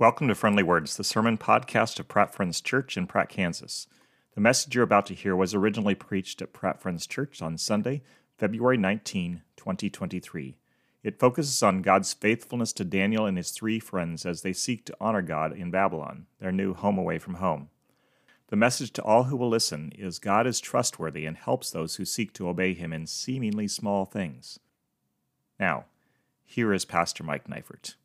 Welcome to Friendly Words, the sermon podcast of Pratt Friends Church in Pratt, Kansas. The message you're about to hear was originally preached at Pratt Friends Church on Sunday, February 19, 2023. It focuses on God's faithfulness to Daniel and his three friends as they seek to honor God in Babylon, their new home away from home. The message to all who will listen is God is trustworthy and helps those who seek to obey him in seemingly small things. Now, here is Pastor Mike Neifert.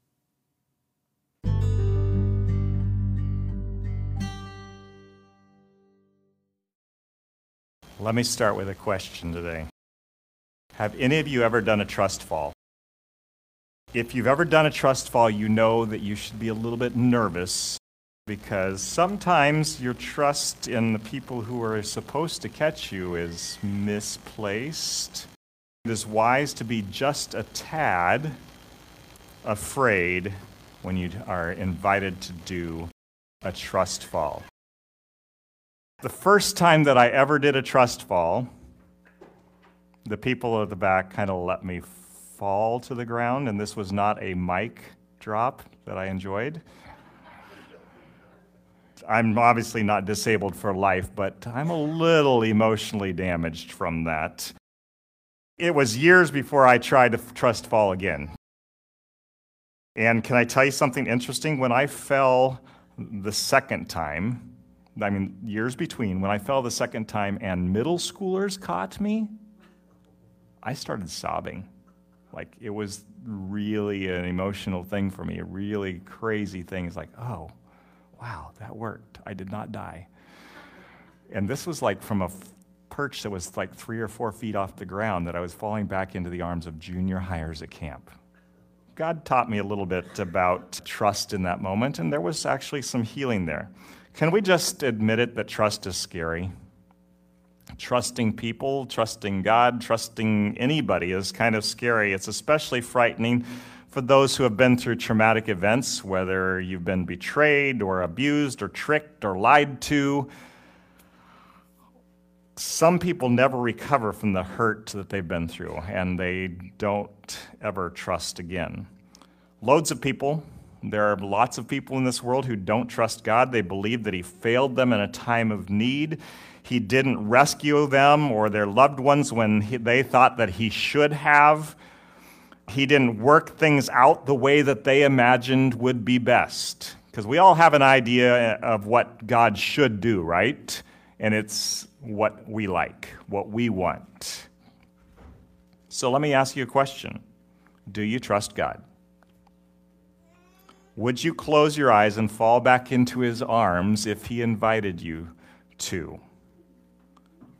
Let me start with a question today. Have any of you ever done a trust fall? If you've ever done a trust fall, you know that you should be a little bit nervous because sometimes your trust in the people who are supposed to catch you is misplaced. It is wise to be just a tad afraid when you are invited to do a trust fall. The first time that I ever did a trust fall, the people at the back kind of let me fall to the ground, and this was not a mic drop that I enjoyed. I'm obviously not disabled for life, but I'm a little emotionally damaged from that. It was years before I tried to trust fall again. And can I tell you something interesting? When I fell the second time, I mean, years between, when I fell the second time and middle schoolers caught me, I started sobbing. Like, it was really an emotional thing for me, a really crazy thing. It's like, oh, wow, that worked. I did not die. And this was like from a perch that was like three or four feet off the ground that I was falling back into the arms of junior highers at camp. God taught me a little bit about trust in that moment, and there was actually some healing there. Can we just admit it that trust is scary? Trusting people, trusting God, trusting anybody is kind of scary. It's especially frightening for those who have been through traumatic events, whether you've been betrayed or abused or tricked or lied to. Some people never recover from the hurt that they've been through, and they don't ever trust again. Loads of people there are lots of people in this world who don't trust God. They believe that He failed them in a time of need. He didn't rescue them or their loved ones when he, they thought that He should have. He didn't work things out the way that they imagined would be best. Because we all have an idea of what God should do, right? And it's what we like, what we want. So let me ask you a question Do you trust God? Would you close your eyes and fall back into his arms if he invited you to?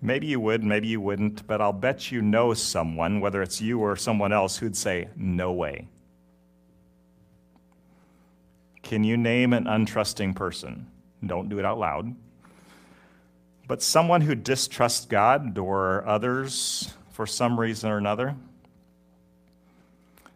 Maybe you would, maybe you wouldn't, but I'll bet you know someone, whether it's you or someone else, who'd say, No way. Can you name an untrusting person? Don't do it out loud. But someone who distrusts God or others for some reason or another?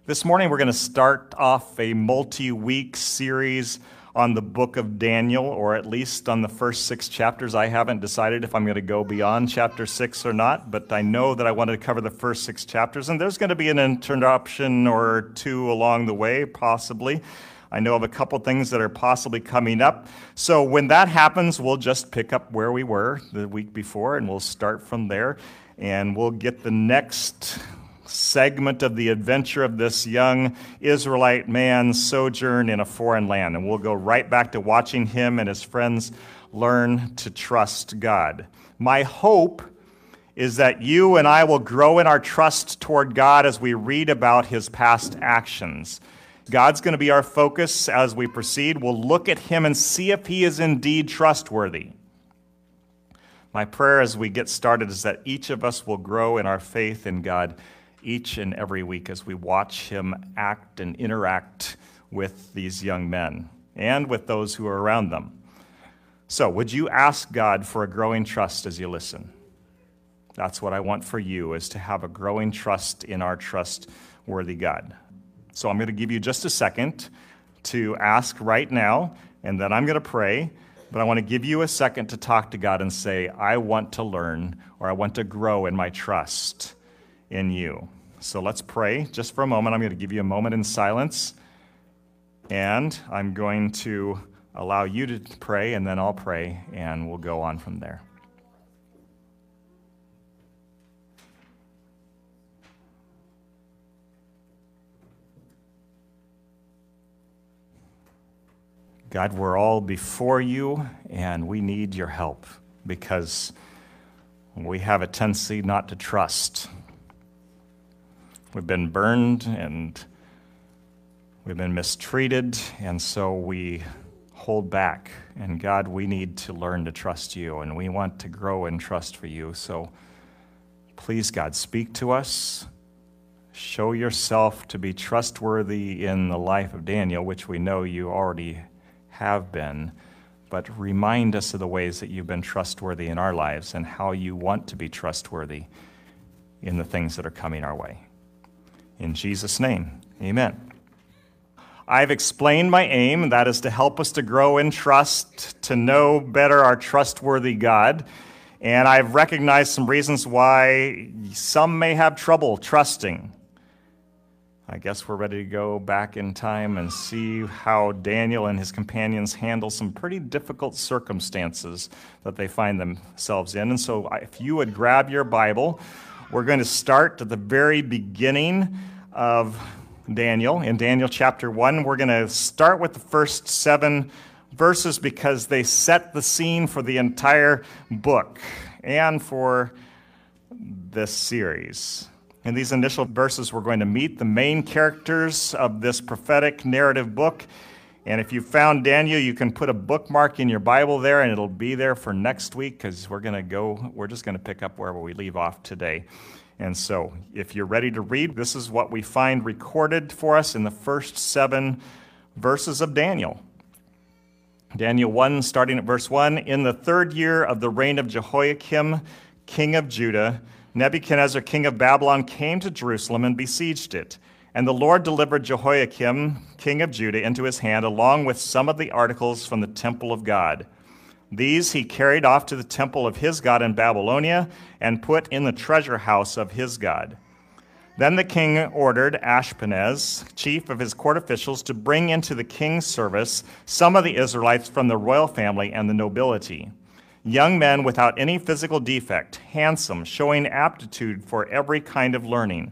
This morning, we're going to start off a multi week series on the book of Daniel, or at least on the first six chapters. I haven't decided if I'm going to go beyond chapter six or not, but I know that I wanted to cover the first six chapters, and there's going to be an interruption or two along the way, possibly. I know of a couple things that are possibly coming up. So when that happens, we'll just pick up where we were the week before, and we'll start from there, and we'll get the next segment of the adventure of this young Israelite man's sojourn in a foreign land. And we'll go right back to watching him and his friends learn to trust God. My hope is that you and I will grow in our trust toward God as we read about his past actions. God's going to be our focus as we proceed. We'll look at him and see if he is indeed trustworthy. My prayer as we get started is that each of us will grow in our faith in God each and every week as we watch him act and interact with these young men and with those who are around them. So, would you ask God for a growing trust as you listen? That's what I want for you is to have a growing trust in our trustworthy God. So I'm going to give you just a second to ask right now, and then I'm going to pray. But I want to give you a second to talk to God and say, I want to learn or I want to grow in my trust in you. So let's pray just for a moment. I'm going to give you a moment in silence. And I'm going to allow you to pray, and then I'll pray, and we'll go on from there. God, we're all before you, and we need your help because we have a tendency not to trust. We've been burned and we've been mistreated, and so we hold back. And God, we need to learn to trust you, and we want to grow in trust for you. So please, God, speak to us. Show yourself to be trustworthy in the life of Daniel, which we know you already have been, but remind us of the ways that you've been trustworthy in our lives and how you want to be trustworthy in the things that are coming our way. In Jesus' name, amen. I've explained my aim, that is to help us to grow in trust, to know better our trustworthy God. And I've recognized some reasons why some may have trouble trusting. I guess we're ready to go back in time and see how Daniel and his companions handle some pretty difficult circumstances that they find themselves in. And so, if you would grab your Bible, we're going to start at the very beginning of Daniel. In Daniel chapter 1, we're going to start with the first seven verses because they set the scene for the entire book and for this series. In these initial verses, we're going to meet the main characters of this prophetic narrative book. And if you found Daniel, you can put a bookmark in your Bible there, and it'll be there for next week because we're going to go, we're just going to pick up wherever we leave off today. And so, if you're ready to read, this is what we find recorded for us in the first seven verses of Daniel. Daniel 1, starting at verse 1 In the third year of the reign of Jehoiakim, king of Judah, Nebuchadnezzar, king of Babylon, came to Jerusalem and besieged it. And the Lord delivered Jehoiakim, king of Judah, into his hand, along with some of the articles from the temple of God. These he carried off to the temple of his God in Babylonia and put in the treasure house of his God. Then the king ordered Ashpenaz, chief of his court officials, to bring into the king's service some of the Israelites from the royal family and the nobility young men without any physical defect, handsome, showing aptitude for every kind of learning,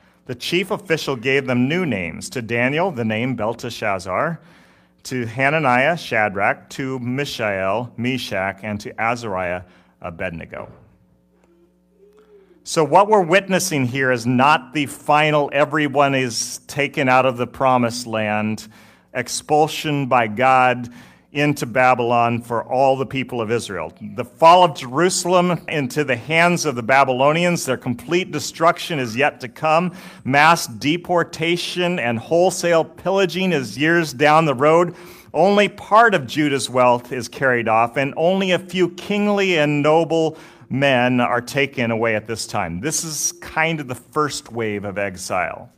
The chief official gave them new names to Daniel, the name Belteshazzar, to Hananiah, Shadrach, to Mishael, Meshach, and to Azariah, Abednego. So, what we're witnessing here is not the final, everyone is taken out of the promised land, expulsion by God into Babylon for all the people of Israel. The fall of Jerusalem into the hands of the Babylonians, their complete destruction is yet to come. Mass deportation and wholesale pillaging is years down the road. Only part of Judah's wealth is carried off, and only a few kingly and noble men are taken away at this time. This is kind of the first wave of exile.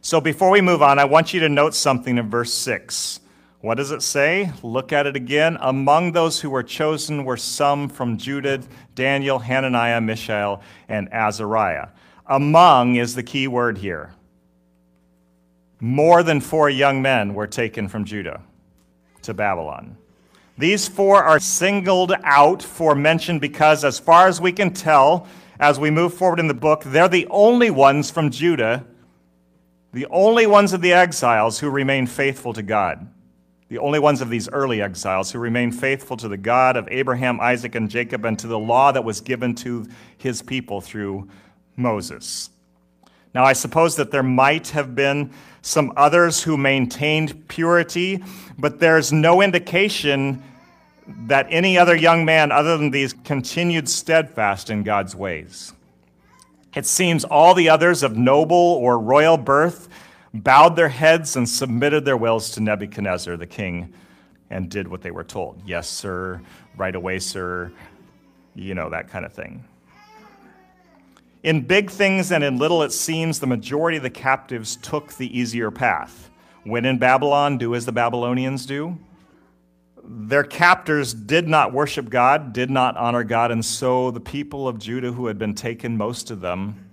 So before we move on, I want you to note something in verse 6. What does it say? Look at it again. Among those who were chosen were some from Judah, Daniel, Hananiah, Mishael, and Azariah. Among is the key word here. More than four young men were taken from Judah to Babylon. These four are singled out for mention because, as far as we can tell, as we move forward in the book, they're the only ones from Judah, the only ones of the exiles who remain faithful to God the only ones of these early exiles who remained faithful to the God of Abraham, Isaac, and Jacob, and to the law that was given to his people through Moses. Now, I suppose that there might have been some others who maintained purity, but there's no indication that any other young man other than these continued steadfast in God's ways. It seems all the others of noble or royal birth bowed their heads and submitted their wills to Nebuchadnezzar, the king and did what they were told. Yes, sir. Right away, sir. You know, that kind of thing. In big things and in little, it seems the majority of the captives took the easier path. When in Babylon, do as the Babylonians do. Their captors did not worship God, did not honor God, and so the people of Judah who had been taken, most of them,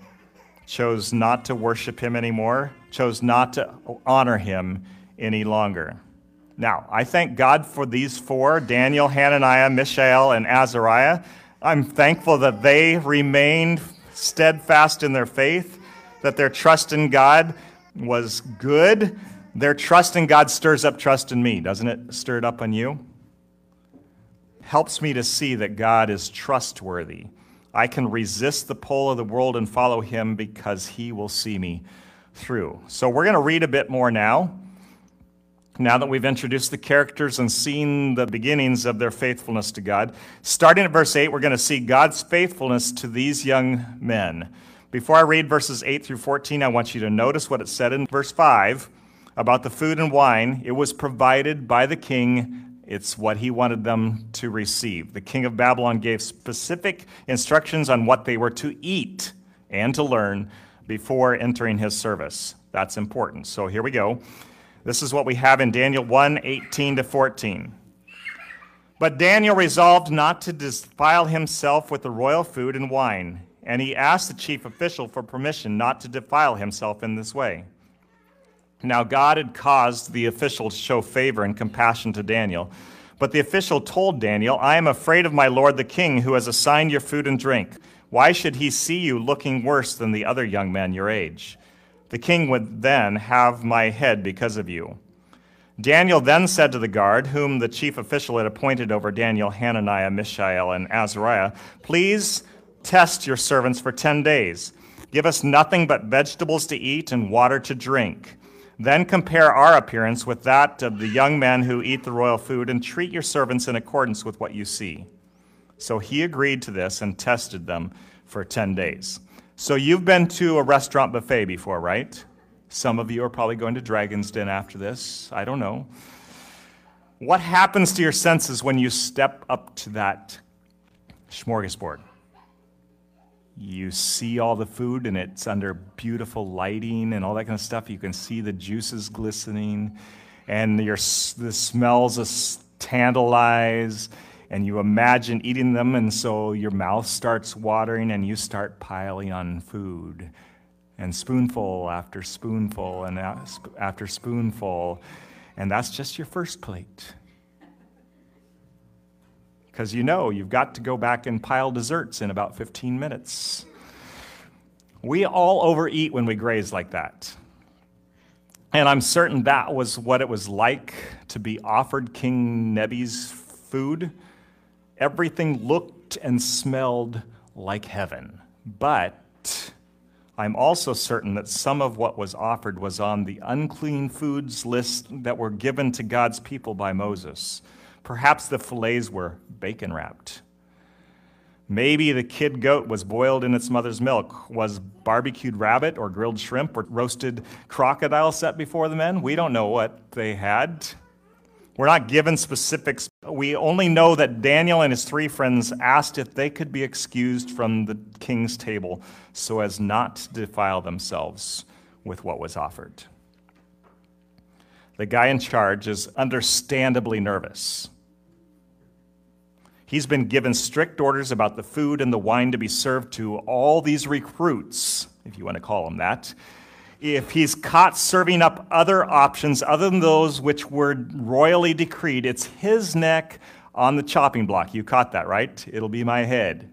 chose not to worship him anymore, chose not to honor him any longer. Now, I thank God for these four Daniel, Hananiah, Mishael, and Azariah. I'm thankful that they remained steadfast in their faith, that their trust in God was good. Their trust in God stirs up trust in me, doesn't it? Stir it up on you? Helps me to see that God is trustworthy. I can resist the pull of the world and follow him because he will see me through. So we're going to read a bit more now. Now that we've introduced the characters and seen the beginnings of their faithfulness to God, starting at verse 8, we're going to see God's faithfulness to these young men. Before I read verses 8 through 14, I want you to notice what it said in verse 5 about the food and wine. It was provided by the king, it's what he wanted them to receive. The king of Babylon gave specific instructions on what they were to eat and to learn before entering his service. That's important. So here we go. This is what we have in Daniel 1 18 to 14. But Daniel resolved not to defile himself with the royal food and wine, and he asked the chief official for permission not to defile himself in this way. Now, God had caused the official to show favor and compassion to Daniel. But the official told Daniel, I am afraid of my lord the king, who has assigned your food and drink. Why should he see you looking worse than the other young men your age? The king would then have my head because of you. Daniel then said to the guard, whom the chief official had appointed over Daniel, Hananiah, Mishael, and Azariah, Please test your servants for ten days. Give us nothing but vegetables to eat and water to drink. Then compare our appearance with that of the young men who eat the royal food, and treat your servants in accordance with what you see. So he agreed to this and tested them for ten days. So you've been to a restaurant buffet before, right? Some of you are probably going to Dragon's Den after this. I don't know. What happens to your senses when you step up to that smorgasbord? You see all the food and it's under beautiful lighting and all that kind of stuff. You can see the juices glistening and your, the smells tantalize and you imagine eating them, and so your mouth starts watering and you start piling on food. And spoonful after spoonful and after spoonful. And that's just your first plate. Because you know you've got to go back and pile desserts in about 15 minutes. We all overeat when we graze like that. And I'm certain that was what it was like to be offered King Nebi's food Everything looked and smelled like heaven. But I'm also certain that some of what was offered was on the unclean foods list that were given to God's people by Moses. Perhaps the fillets were bacon wrapped. Maybe the kid goat was boiled in its mother's milk. Was barbecued rabbit or grilled shrimp or roasted crocodile set before the men? We don't know what they had. We're not given specifics. We only know that Daniel and his three friends asked if they could be excused from the king's table so as not to defile themselves with what was offered. The guy in charge is understandably nervous. He's been given strict orders about the food and the wine to be served to all these recruits, if you want to call them that if he's caught serving up other options other than those which were royally decreed, it's his neck on the chopping block. You caught that, right? It'll be my head.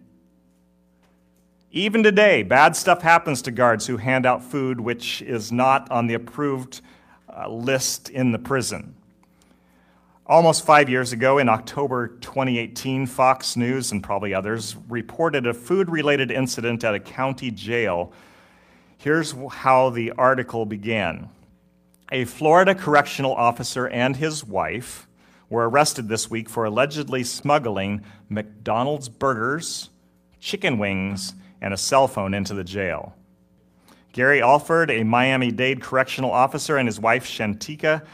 Even today, bad stuff happens to guards who hand out food which is not on the approved uh, list in the prison. Almost five years ago, in October 2018, Fox News and probably others reported a food related incident at a county jail Here's how the article began A Florida correctional officer and his wife were arrested this week for allegedly smuggling McDonald's burgers, chicken wings, and a cell phone into the jail. Gary Alford, a Miami Dade correctional officer, and his wife Shantika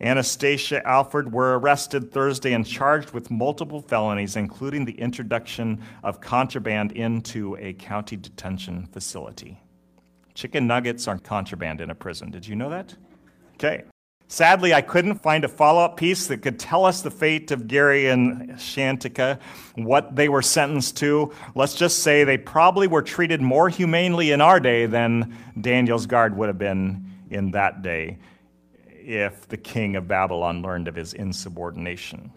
Anastasia Alford were arrested Thursday and charged with multiple felonies, including the introduction of contraband into a county detention facility. Chicken nuggets aren't contraband in a prison. Did you know that? Okay. Sadly, I couldn't find a follow up piece that could tell us the fate of Gary and Shantika, what they were sentenced to. Let's just say they probably were treated more humanely in our day than Daniel's guard would have been in that day if the king of Babylon learned of his insubordination.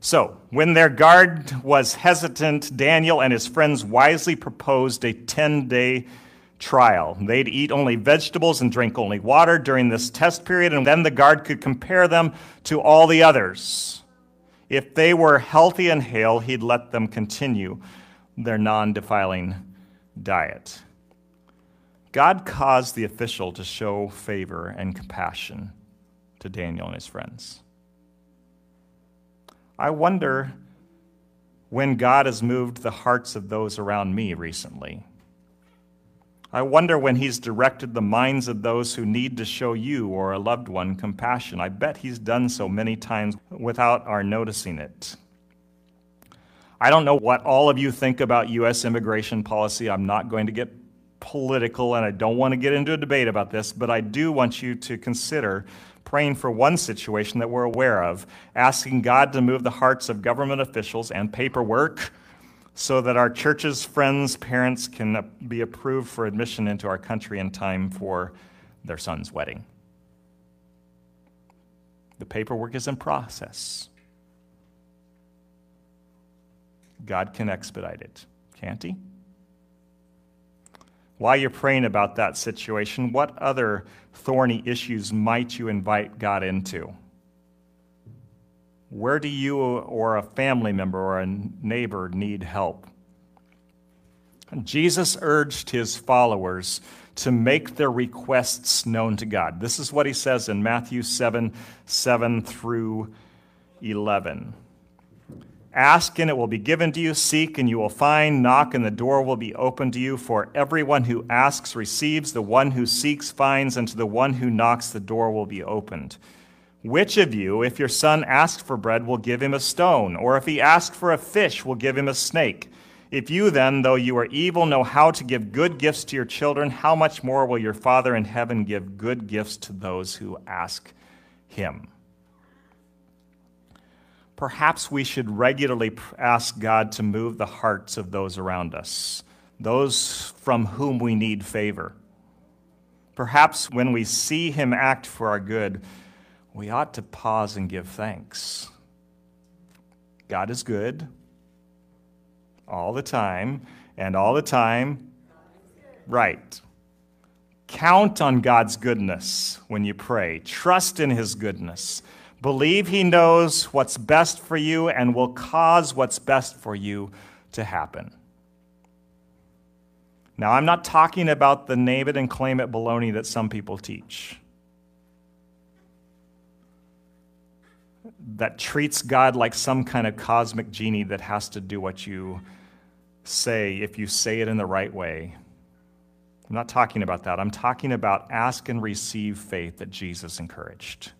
So, when their guard was hesitant, Daniel and his friends wisely proposed a 10 day trial. They'd eat only vegetables and drink only water during this test period, and then the guard could compare them to all the others. If they were healthy and hale, he'd let them continue their non defiling diet. God caused the official to show favor and compassion to Daniel and his friends. I wonder when God has moved the hearts of those around me recently. I wonder when He's directed the minds of those who need to show you or a loved one compassion. I bet He's done so many times without our noticing it. I don't know what all of you think about U.S. immigration policy. I'm not going to get political, and I don't want to get into a debate about this, but I do want you to consider praying for one situation that we're aware of, asking God to move the hearts of government officials and paperwork so that our churches, friends, parents can be approved for admission into our country in time for their son's wedding. The paperwork is in process. God can expedite it, can't He? While you're praying about that situation, what other thorny issues might you invite God into? Where do you or a family member or a neighbor need help? Jesus urged his followers to make their requests known to God. This is what he says in Matthew 7 7 through 11. Ask and it will be given to you. Seek and you will find. Knock and the door will be opened to you. For everyone who asks receives, the one who seeks finds, and to the one who knocks the door will be opened. Which of you, if your son asks for bread, will give him a stone? Or if he asks for a fish, will give him a snake? If you then, though you are evil, know how to give good gifts to your children, how much more will your Father in heaven give good gifts to those who ask him? Perhaps we should regularly ask God to move the hearts of those around us, those from whom we need favor. Perhaps when we see Him act for our good, we ought to pause and give thanks. God is good all the time, and all the time, right. Count on God's goodness when you pray, trust in His goodness. Believe He knows what's best for you and will cause what's best for you to happen. Now, I'm not talking about the name it and claim it baloney that some people teach. That treats God like some kind of cosmic genie that has to do what you say if you say it in the right way. I'm not talking about that. I'm talking about ask and receive faith that Jesus encouraged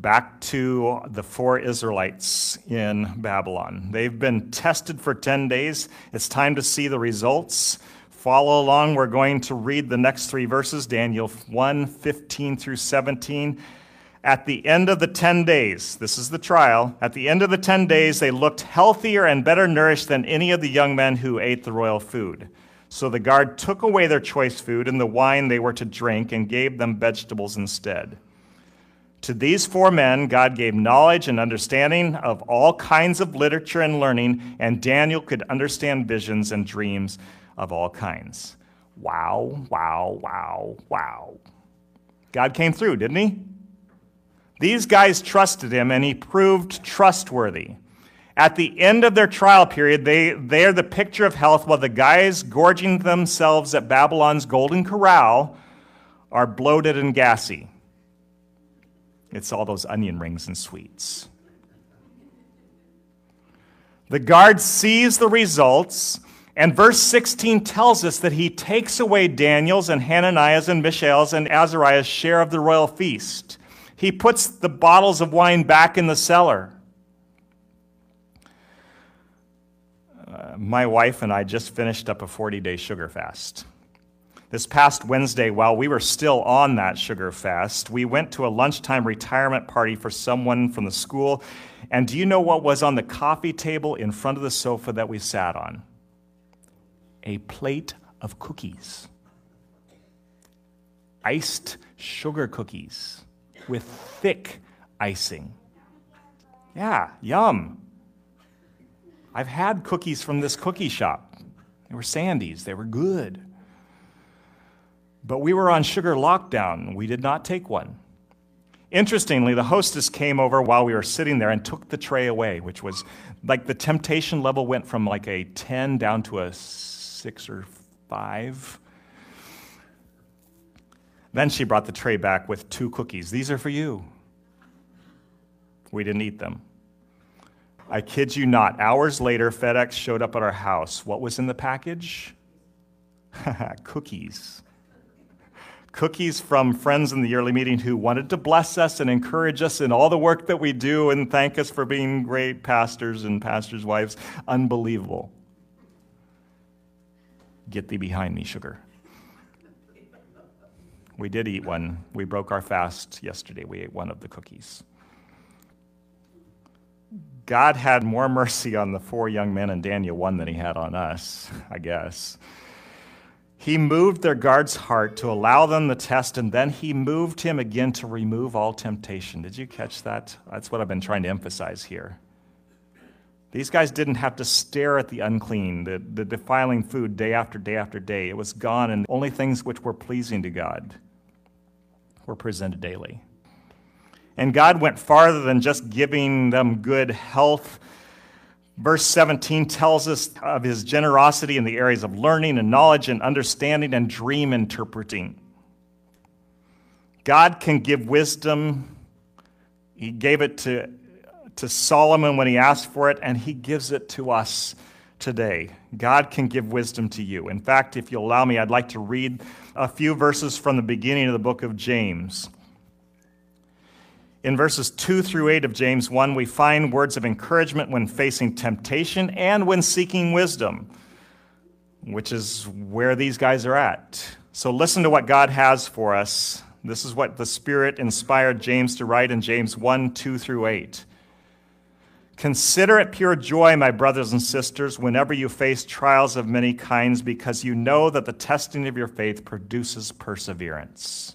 back to the four Israelites in Babylon. They've been tested for 10 days. It's time to see the results. Follow along. We're going to read the next three verses Daniel 1 15 through 17. At the end of the 10 days, this is the trial, at the end of the 10 days, they looked healthier and better nourished than any of the young men who ate the royal food. So the guard took away their choice food and the wine they were to drink and gave them vegetables instead. To these four men, God gave knowledge and understanding of all kinds of literature and learning, and Daniel could understand visions and dreams of all kinds. Wow, wow, wow, wow. God came through, didn't he? These guys trusted him, and he proved trustworthy. At the end of their trial period, they, they're the picture of health, while the guys gorging themselves at Babylon's Golden Corral are bloated and gassy. It's all those onion rings and sweets. The guard sees the results And verse 16 tells us that he takes away Daniel's and Hananiah's and Mishael's and Azariah's share of the royal feast. He puts the bottles of wine back in the cellar. Uh, my wife and I just finished up a 40 day sugar fast. This past Wednesday, while we were still on that sugar fast, we went to a lunchtime retirement party for someone from the school. And do you know what was on the coffee table in front of the sofa that we sat on? a plate of cookies. Iced sugar cookies with thick icing. Yeah, yum. I've had cookies from this cookie shop. They were Sandy's, they were good. But we were on sugar lockdown. We did not take one. Interestingly, the hostess came over while we were sitting there and took the tray away, which was like the temptation level went from like a 10 down to a six or five. Then she brought the tray back with two cookies. These are for you. We didn't eat them. I kid you not. Hours later, FedEx showed up at our house. What was in the package? cookies. Cookies from friends in the yearly meeting who wanted to bless us and encourage us in all the work that we do and thank us for being great pastors and pastors' wives. Unbelievable. Get thee behind me, sugar. We did eat one. We broke our fast yesterday. We ate one of the cookies. God had more mercy on the four young men and Daniel one than he had on us, I guess. He moved their guard's heart to allow them the test, and then he moved him again to remove all temptation. Did you catch that? That's what I've been trying to emphasize here. These guys didn't have to stare at the unclean, the, the defiling food day after day after day. It was gone, and only things which were pleasing to God were presented daily. And God went farther than just giving them good health. Verse 17 tells us of his generosity in the areas of learning and knowledge and understanding and dream interpreting. God can give wisdom. He gave it to to Solomon when he asked for it, and he gives it to us today. God can give wisdom to you. In fact, if you'll allow me, I'd like to read a few verses from the beginning of the book of James. In verses 2 through 8 of James 1, we find words of encouragement when facing temptation and when seeking wisdom, which is where these guys are at. So listen to what God has for us. This is what the Spirit inspired James to write in James 1 2 through 8. Consider it pure joy, my brothers and sisters, whenever you face trials of many kinds, because you know that the testing of your faith produces perseverance.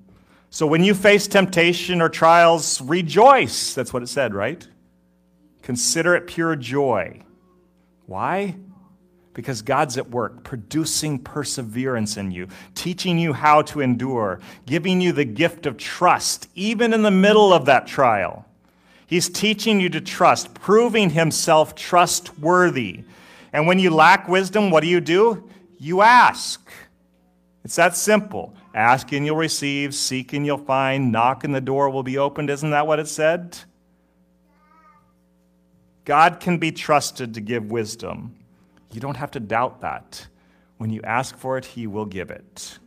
So when you face temptation or trials, rejoice. That's what it said, right? Consider it pure joy. Why? Because God's at work, producing perseverance in you, teaching you how to endure, giving you the gift of trust, even in the middle of that trial. He's teaching you to trust, proving himself trustworthy. And when you lack wisdom, what do you do? You ask. It's that simple. Ask and you'll receive, seek and you'll find, knock and the door will be opened. Isn't that what it said? God can be trusted to give wisdom. You don't have to doubt that. When you ask for it, He will give it.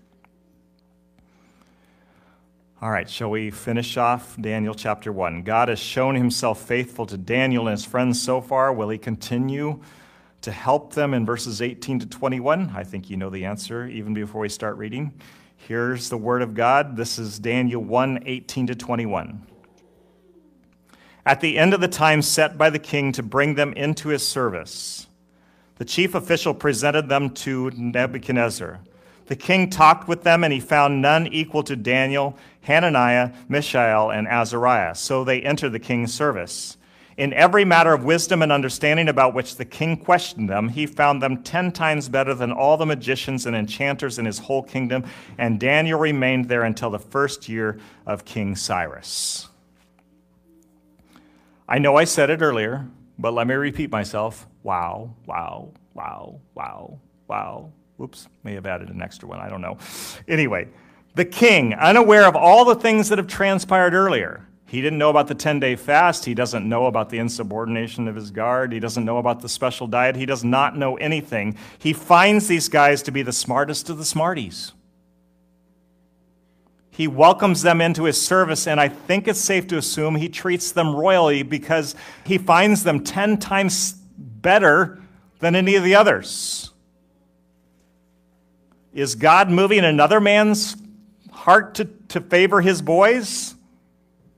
All right, shall we finish off Daniel chapter 1? God has shown himself faithful to Daniel and his friends so far. Will he continue to help them in verses 18 to 21? I think you know the answer even before we start reading. Here's the word of God. This is Daniel 1 18 to 21. At the end of the time set by the king to bring them into his service, the chief official presented them to Nebuchadnezzar. The king talked with them, and he found none equal to Daniel, Hananiah, Mishael, and Azariah. So they entered the king's service. In every matter of wisdom and understanding about which the king questioned them, he found them ten times better than all the magicians and enchanters in his whole kingdom, and Daniel remained there until the first year of King Cyrus. I know I said it earlier, but let me repeat myself. Wow, wow, wow, wow, wow. Whoops, may have added an extra one, I don't know. Anyway, the king, unaware of all the things that have transpired earlier, he didn't know about the 10 day fast. He doesn't know about the insubordination of his guard. He doesn't know about the special diet. He does not know anything. He finds these guys to be the smartest of the smarties. He welcomes them into his service, and I think it's safe to assume he treats them royally because he finds them 10 times better than any of the others. Is God moving another man's heart to, to favor his boys?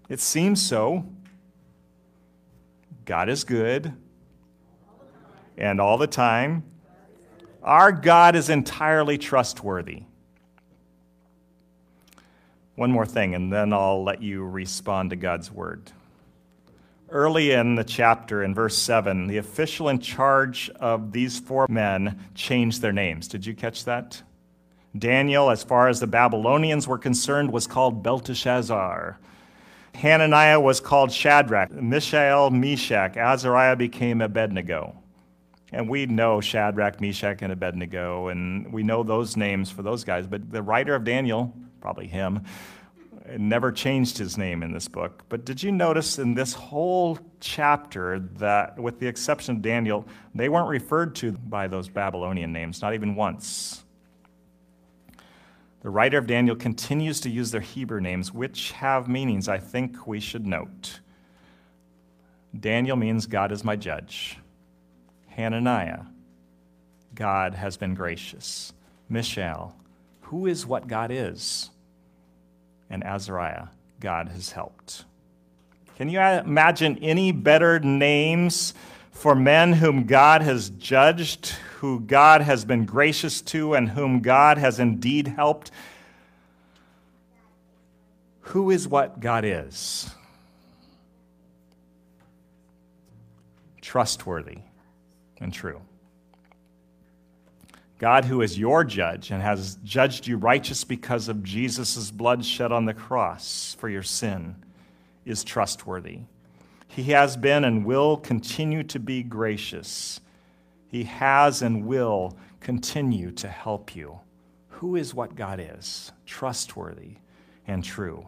It seems so. God is good. And all the time. Our God is entirely trustworthy. One more thing, and then I'll let you respond to God's word. Early in the chapter, in verse 7, the official in charge of these four men changed their names. Did you catch that? Daniel, as far as the Babylonians were concerned, was called Belteshazzar. Hananiah was called Shadrach, Mishael, Meshach, Azariah became Abednego. And we know Shadrach, Meshach, and Abednego, and we know those names for those guys. But the writer of Daniel, probably him, never changed his name in this book. But did you notice in this whole chapter that, with the exception of Daniel, they weren't referred to by those Babylonian names, not even once? The writer of Daniel continues to use their Hebrew names, which have meanings I think we should note. Daniel means God is my judge. Hananiah, God has been gracious. Mishael, who is what God is? And Azariah, God has helped. Can you imagine any better names for men whom God has judged, who God has been gracious to and whom God has indeed helped. Who is what God is? Trustworthy and true. God, who is your judge and has judged you righteous because of Jesus' blood shed on the cross for your sin, is trustworthy. He has been and will continue to be gracious he has and will continue to help you. Who is what God is? Trustworthy and true.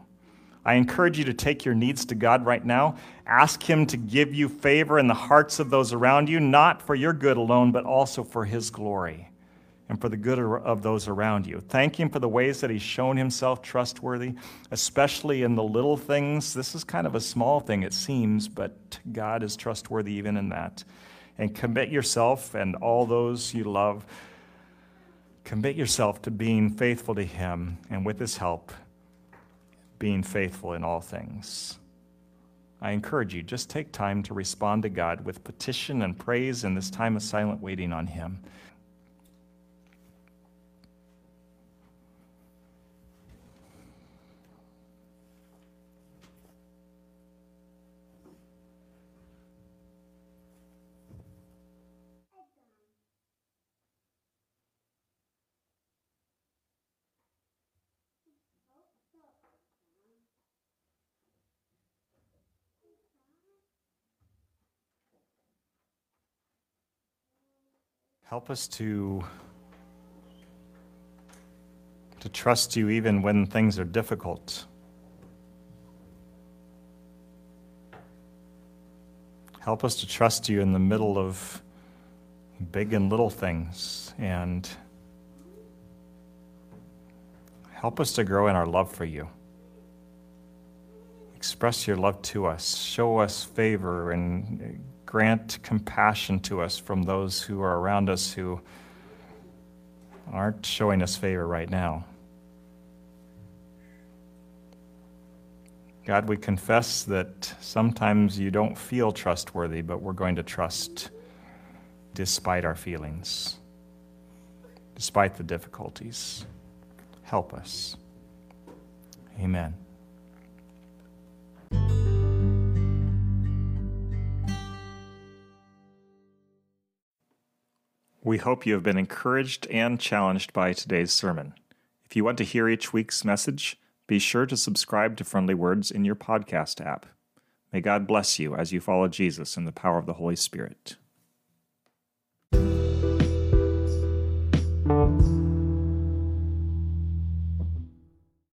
I encourage you to take your needs to God right now. Ask Him to give you favor in the hearts of those around you, not for your good alone, but also for His glory and for the good of those around you. Thank Him for the ways that He's shown Himself trustworthy, especially in the little things. This is kind of a small thing, it seems, but God is trustworthy even in that and commit yourself and all those you love. Commit yourself to being faithful to Him and with His help, being faithful in all things. I encourage you, just take time to respond to God with petition and praise in this time of silent waiting on Him. Help us to, to trust you even when things are difficult. Help us to trust you in the middle of big and little things. And help us to grow in our love for you. Express your love to us. Show us favor and grant compassion to us from those who are around us who aren't showing us favor right now. God, we confess that sometimes you don't feel trustworthy, but we're going to trust despite our feelings, despite the difficulties. Help us. Amen. We hope you have been encouraged and challenged by today's sermon. If you want to hear each week's message, be sure to subscribe to Friendly Words in your podcast app. May God bless you as you follow Jesus in the power of the Holy Spirit.